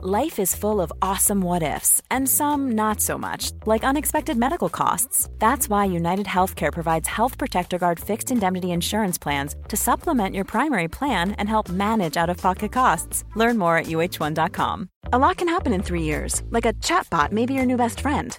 Life is full of awesome what ifs, and some not so much, like unexpected medical costs. That's why United Healthcare provides Health Protector Guard fixed indemnity insurance plans to supplement your primary plan and help manage out of pocket costs. Learn more at uh1.com. A lot can happen in three years, like a chatbot may be your new best friend.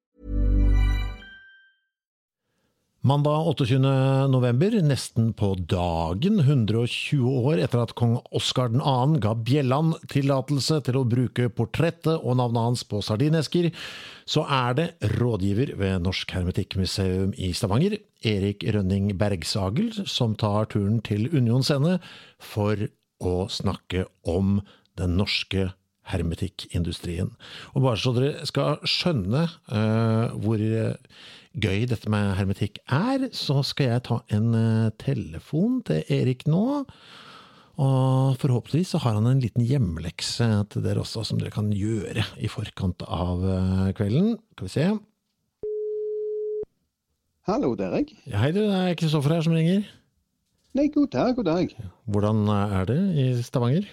Mandag 28. november, nesten på dagen, 120 år etter at kong Oskar 2. ga Bjelland tillatelse til å bruke portrettet og navnet hans på sardinesker, så er det rådgiver ved Norsk Hermetikkmuseum i Stavanger, Erik Rønning Bergsagel, som tar turen til Union Scene for å snakke om den norske hermetikkindustrien. Og bare så dere skal skjønne uh, hvor gøy dette med hermetikk er, så skal jeg ta en uh, telefon til Erik nå. Og forhåpentligvis så har han en liten hjemlekse til dere også, som dere kan gjøre i forkant av uh, kvelden. Skal vi se. Hallo, det er jeg. Ja, hei, det er Kristoffer her som ringer. Nei, god dag, god dag. Hvordan er det i Stavanger?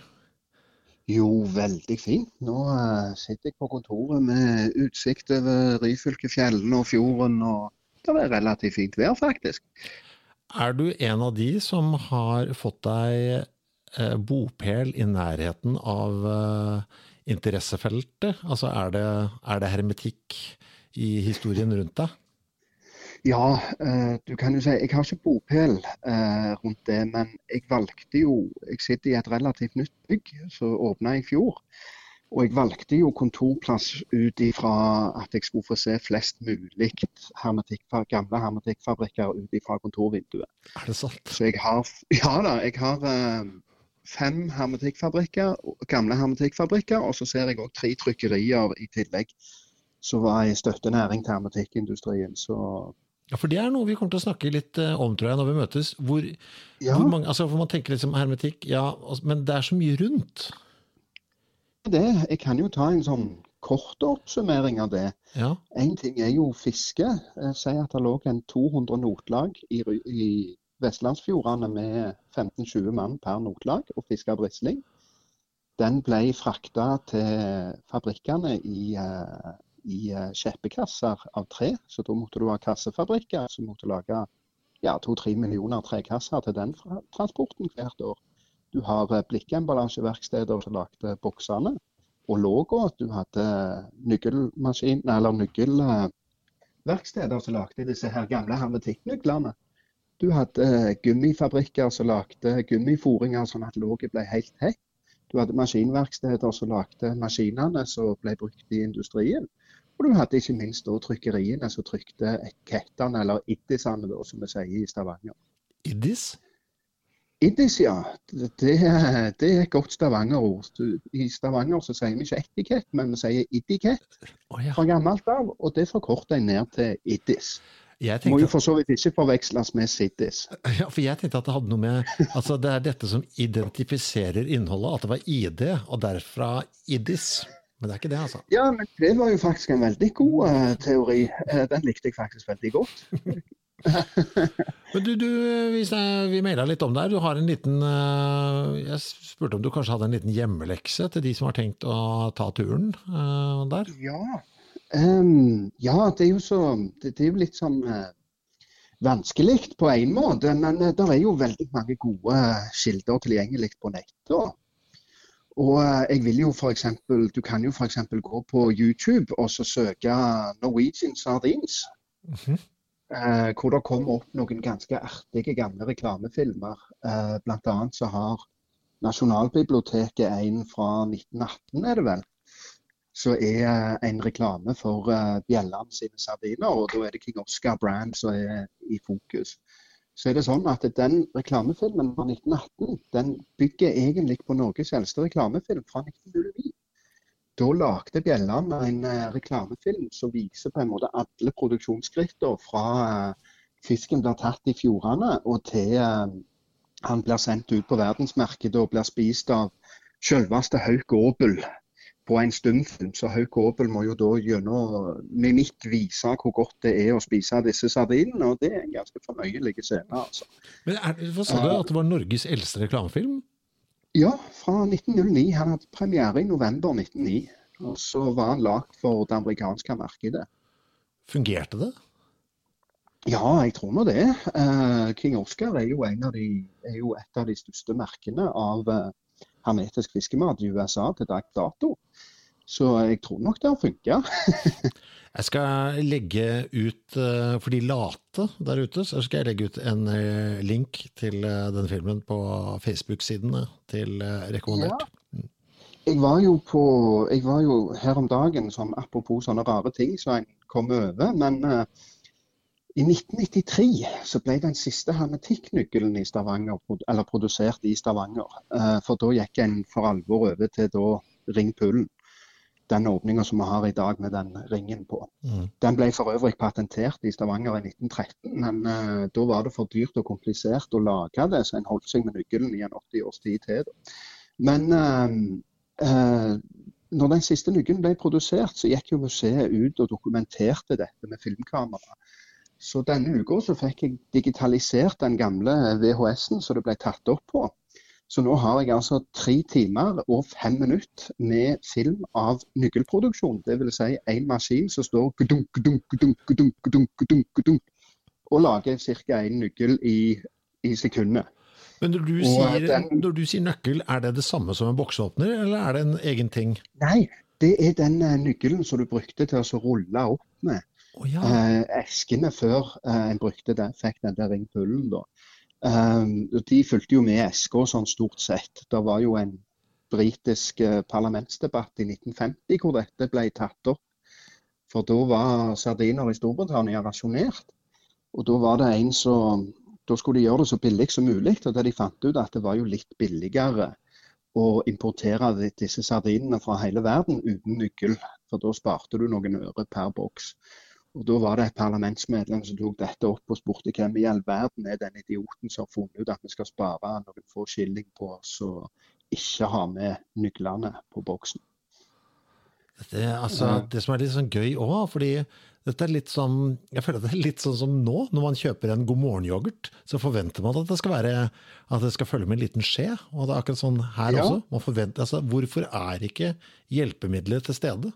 Jo, veldig fint. Nå uh, sitter jeg på kontoret med utsikt over Ryfylkefjellene og fjorden. og Det er relativt fint vær, faktisk. Er du en av de som har fått deg eh, bopel i nærheten av eh, interessefeltet? Altså er det, er det hermetikk i historien rundt deg? Ja, eh, du kan jo si jeg har ikke bopel eh, rundt det, men jeg valgte jo Jeg sitter i et relativt nytt bygg som åpna i fjor. Og jeg valgte jo kontorplass ut ifra at jeg skulle få se flest mulig hermetikk, gamle hermetikkfabrikker ut ifra kontorvinduet. Er det sant? Så jeg har Ja da, jeg har eh, fem hermetikkfabrikker, gamle hermetikkfabrikker, og så ser jeg òg tre trykkerier i tillegg som var i støttenæring til hermetikkindustrien. Så ja, for det er noe vi kommer til å snakke litt eh, om, tror jeg, når vi møtes. Hvor, Ja. hvor mange, altså, for man tenker liksom hermetikk, ja, altså, men det er så mye rundt. det, jeg kan jo ta en sånn kort oppsummering av det. Ja, ting er jo fiske. Eh, Si at det lå en 200 notlag i, i vestlandsfjordene med 15-20 mann per notlag og fiska brisling. Den ble frakta til fabrikkene i, eh, i eh, kjeppekasser av tre. Så da måtte du ha kassefabrikker som måtte lage ja, to-tre millioner trekasser til den transporten hvert år. Du har eh, blikkemballasjeverksteder som lagde boksene og logo. Du hadde nøkkelverksteder som lagde disse her gamle hermetikknøklene. Du hadde eh, gummifabrikker som lagde gummiforinger sånn at låget ble helt hett. Du hadde maskinverksteder som lagde maskinene som ble brukt i industrien. Og du hadde ikke minst da trykkeriene som trykte etikettene, eller iddisene, som vi sier i Stavanger. Iddis? Iddis, ja. Det, det er- et godt Stavanger-ord. I Stavanger så sier vi ikke etikett, men vi sier idikett oh, ja. fra gammelt av. Og det forkorter jeg ned til iddis. Jeg Må jo for så vidt ikke forveksles med siddis. ja, for jeg tenkte at det hadde noe med Altså, det er dette som identifiserer innholdet, at det var ID, og derfra Iddis. Men det er ikke det, altså. Ja, men det var jo faktisk en veldig god uh, teori. Uh, den likte jeg faktisk veldig godt. Men du, du hvis jeg, vi maila litt om det her. Du har en liten uh, Jeg spurte om du kanskje hadde en liten hjemmelekse til de som har tenkt å ta turen eh, der? Ja. Um, ja, det er jo så Det, det er jo litt sånn vanskelig på en måte, men det er jo veldig mange gode kilder tilgjengelig på nettet. Og eh, jeg vil jo for eksempel, Du kan jo f.eks. gå på YouTube og så søke Norwegian Sardines. Mhm. eh, hvor det kommer opp noen ganske artige gamle reklamefilmer. Eh, blant annet så har Nasjonalbiblioteket en fra 1918, er det vel. Så er eh, en reklame for uh, Bjelland sine sardiner, og da er det King Oscar Brand som er i fokus. Så er det sånn at den reklamefilmen fra 1918 den bygger egentlig på Norges eldste reklamefilm fra 1909. Da lagde Bjelland en eh, reklamefilm som viser på en måte alle produksjonsskrittene fra eh, fisken blir tatt i fjordene og til eh, han blir sendt ut på verdensmarkedet og blir spist av selveste Hauk Aabel på en stumfilm. Så Hauk Aabel må jo da gjennom mimikk vise hvor godt det er å spise disse sardinene. Og det er en ganske fornøyelig scene, altså. Men er, sa du, at det var Norges eldste reklamefilm? Ja, fra 1909. Han hadde premiere i november 1909. Og så var han lagd for det amerikanske markedet. Fungerte det? Ja, jeg tror nå det. Uh, King Oscar er jo, de, er jo, et av de største merkene av uh, hermetisk fiskemat i USA til dags dato. Så jeg tror nok det har funka. jeg skal legge ut, uh, for de late der ute, så skal jeg legge ut en link til den filmen på Facebook-sidene til Rekommandert. Ja. Jeg var, jo på, jeg var jo her om dagen, sånn, apropos sånne rare ting som så en kom over. men i 1993 så ble den siste hermetikknøkkelen i Stavanger, eller produsert i Stavanger. Eh, for da gikk en for alvor over til da Ring Pullen. Den åpninga som vi har i dag med den ringen på. Mm. Den ble for øvrig patentert i Stavanger i 1913, men uh, da var det for dyrt og komplisert å lage det, så en holdt seg med nøkkelen i en 80 års tid til. Men uh, uh, når den siste nøkkelen ble produsert, så gikk jo museet ut og dokumenterte dette med filmkamera. Så denne uka fikk jeg digitalisert den gamle VHS-en som det ble tatt opp på. Så nå har jeg altså tre timer og fem minutter med film av nøkkelproduksjon. Dvs. Si en maskin som står gudunk, gudunk, gudunk, gudunk, gudunk, gudunk, gudunk, og lager ca. én nøkkel i, i sekundet. Men når du, sier, den, når du, sier, nøkkel, er det det samme som en boksåpner, eller er det en egen ting? Nei, det er den uh, nøkkelen som du brukte til å rulle opp med. Oh, ja. eh, eskene før eh, en brukte det, fikk den der ringpullen. da. Um, de fulgte jo med SK sånn stort sett. Det var jo en britisk eh, parlamentsdebatt i 1950 hvor dette ble tatt opp. For da var sardiner i Storbritannia rasjonert. Og da var det en som Da skulle de gjøre det så billig som mulig. Og det de fant ut at det var jo litt billigere å importere disse sardinene fra hele verden uten nøkkel. For da sparte du noen øre per boks. Og Da var det et parlamentsmedlem som tok dette opp og spurte hvem i all verden er den idioten som har funnet ut at vi skal spare noen få skilling på oss og ikke ha med nøklene på boksen. Det, altså, det som er litt sånn gøy òg, fordi dette er litt sånn Jeg føler det er litt sånn som nå, når man kjøper en God morgen-yoghurt, så forventer man at det skal være at det skal følge med en liten skje. Og det er akkurat sånn her ja. også. Man forventer, altså, hvorfor er ikke hjelpemiddelet til stede?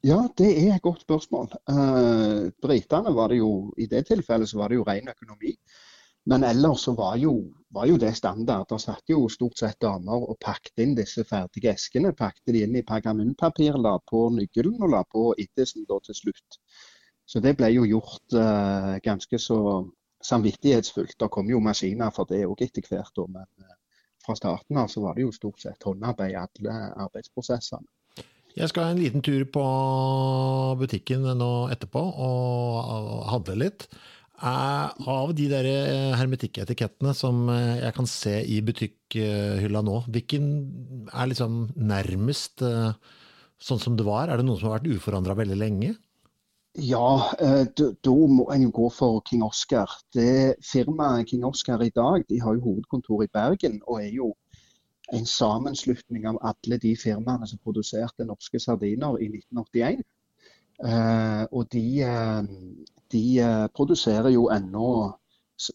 Ja, det er et godt spørsmål. Uh, britene var det jo, I det tilfellet så var det jo ren økonomi. Men ellers så var jo, var jo det standard. Der satt jo stort sett damer og pakket inn disse ferdige eskene. Pakket de inn i pergamentpapir, la på nøkkelen og la på ittesen da til slutt. Så det ble jo gjort uh, ganske så samvittighetsfullt. Det kom jo maskiner for det òg etter hvert. Men uh, fra starten av så var det jo stort sett håndarbeid i alle arbeidsprosessene. Jeg skal en liten tur på butikken nå etterpå og handle litt. Av de der hermetikketikettene som jeg kan se i butikkhylla nå, hvilken er liksom nærmest eh, sånn som det var? Er det noen som har vært uforandra veldig lenge? Ja, eh, da må en jo gå for King Oscar. Det Firmaet King Oscar i dag de har jo hovedkontor i Bergen og er jo en sammenslutning av alle de firmaene som produserte norske sardiner i 1981. Eh, og de, eh, de eh, produserer jo ennå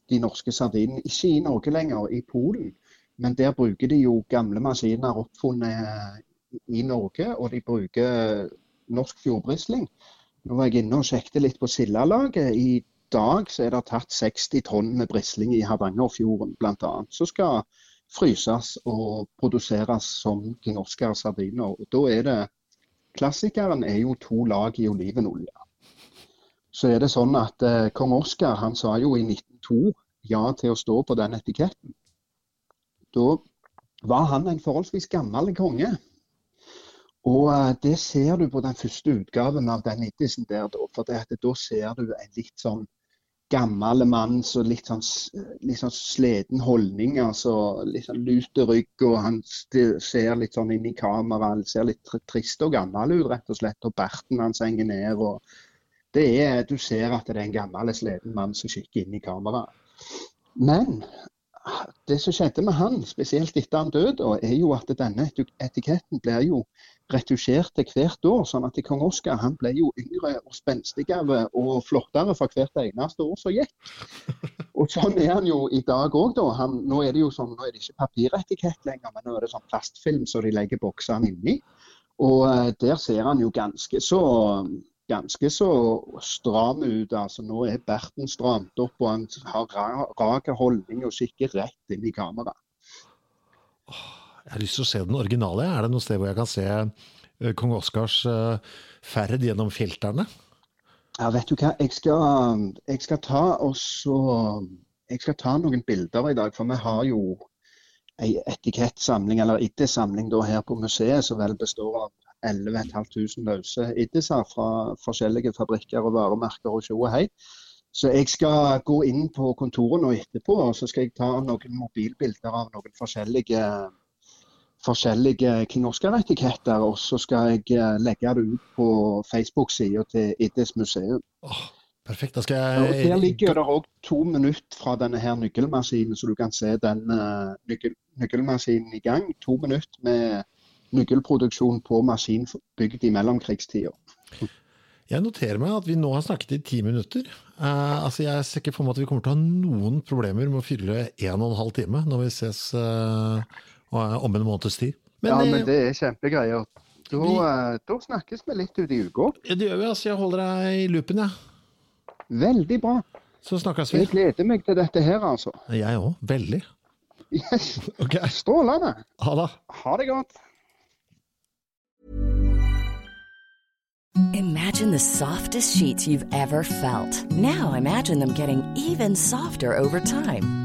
de norske sardinene, ikke i Norge lenger, i Polen. Men der bruker de jo gamle maskiner oppfunnet i Norge, og de bruker norsk fjordbrisling. Nå var jeg inne og sjekket litt på Sildalaget. I dag så er det tatt 60 tonn med brisling i Hardangerfjorden bl.a. Så skal fryses og produseres som King Oscar sardiner. Og da er det Klassikeren er jo to lag i olivenolje. Så er det sånn at eh, kong Oscar han sa jo i 1902 ja til å stå på den etiketten. Da var han en forholdsvis gammel konge. Og eh, det ser du på den første utgaven av den Iddisen der, for det, da ser du en litt sånn gammel mann så litt sånn, litt sånn sliten holdning. altså Litt sånn lut rygg, og han ser litt sånn inn i kameraet. Ser litt trist og gammel ut, rett og slett. Og berten hans henger ned. og det er, Du ser at det er en gammel, sliten mann som kikker inn i kameraet. Men det som skjedde med han, spesielt etter han døde, er jo at denne etiketten blir jo retusjerte hvert år. sånn at kong Oskar han ble jo yngre og spenstigere og flottere for hvert eneste år som gikk. Og sånn er han jo i dag òg, da. Han, nå er det jo sånn, nå er det ikke papiretikett lenger, men nå er det sånn plastfilm som så de legger boksene inni. Og uh, der ser han jo ganske så ganske så stram ut. altså Nå er berten stramt opp, og han har rak holdning og kikker rett inn i kameraet. Jeg har lyst til å se den originale. Er det noe sted hvor jeg kan se uh, kong Oskars uh, ferd gjennom filterne? Ja, vet du hva. Jeg skal, jeg skal ta også, jeg skal ta noen bilder i dag. For vi har jo ei etikettsamling, eller iddesamling her på museet, som vel består av 11 500 løse iddiser fra forskjellige fabrikker og varemerker og tjo og hei. Så jeg skal gå inn på kontoret nå etterpå og så skal jeg ta noen mobilbilder av noen forskjellige forskjellige King Oscar-etiketter, og så skal jeg eh, legge det ut på Facebook-sida til Iddes museum. Oh, perfekt, da skal jeg... Og Der ligger det òg to minutter fra denne her nøkkelmaskinen, så du kan se den uh, nøkkelmaskinen i gang. To minutter med nøkkelproduksjon på maskin bygd i mellomkrigstida. Jeg noterer meg at vi nå har snakket i ti minutter. Uh, altså Jeg ser ikke for meg at vi kommer til å ha noen problemer med å fylle en og en halv time når vi ses uh, om en måneds tid. Men, ja, men det er kjempegreier. Da, vi, eh, da, snakkes vi litt ut i uka. Ja, det gjør vi. altså. Jeg holder deg i loopen, jeg. Ja. Veldig bra. Så snakkes vi. Jeg gleder meg til dette her, altså. Jeg òg. Veldig. Yes. Okay. Strålende. Ha det. Ha det godt. Imagine the softest sheets you've ever felt. Now imagine them getting even softer over time.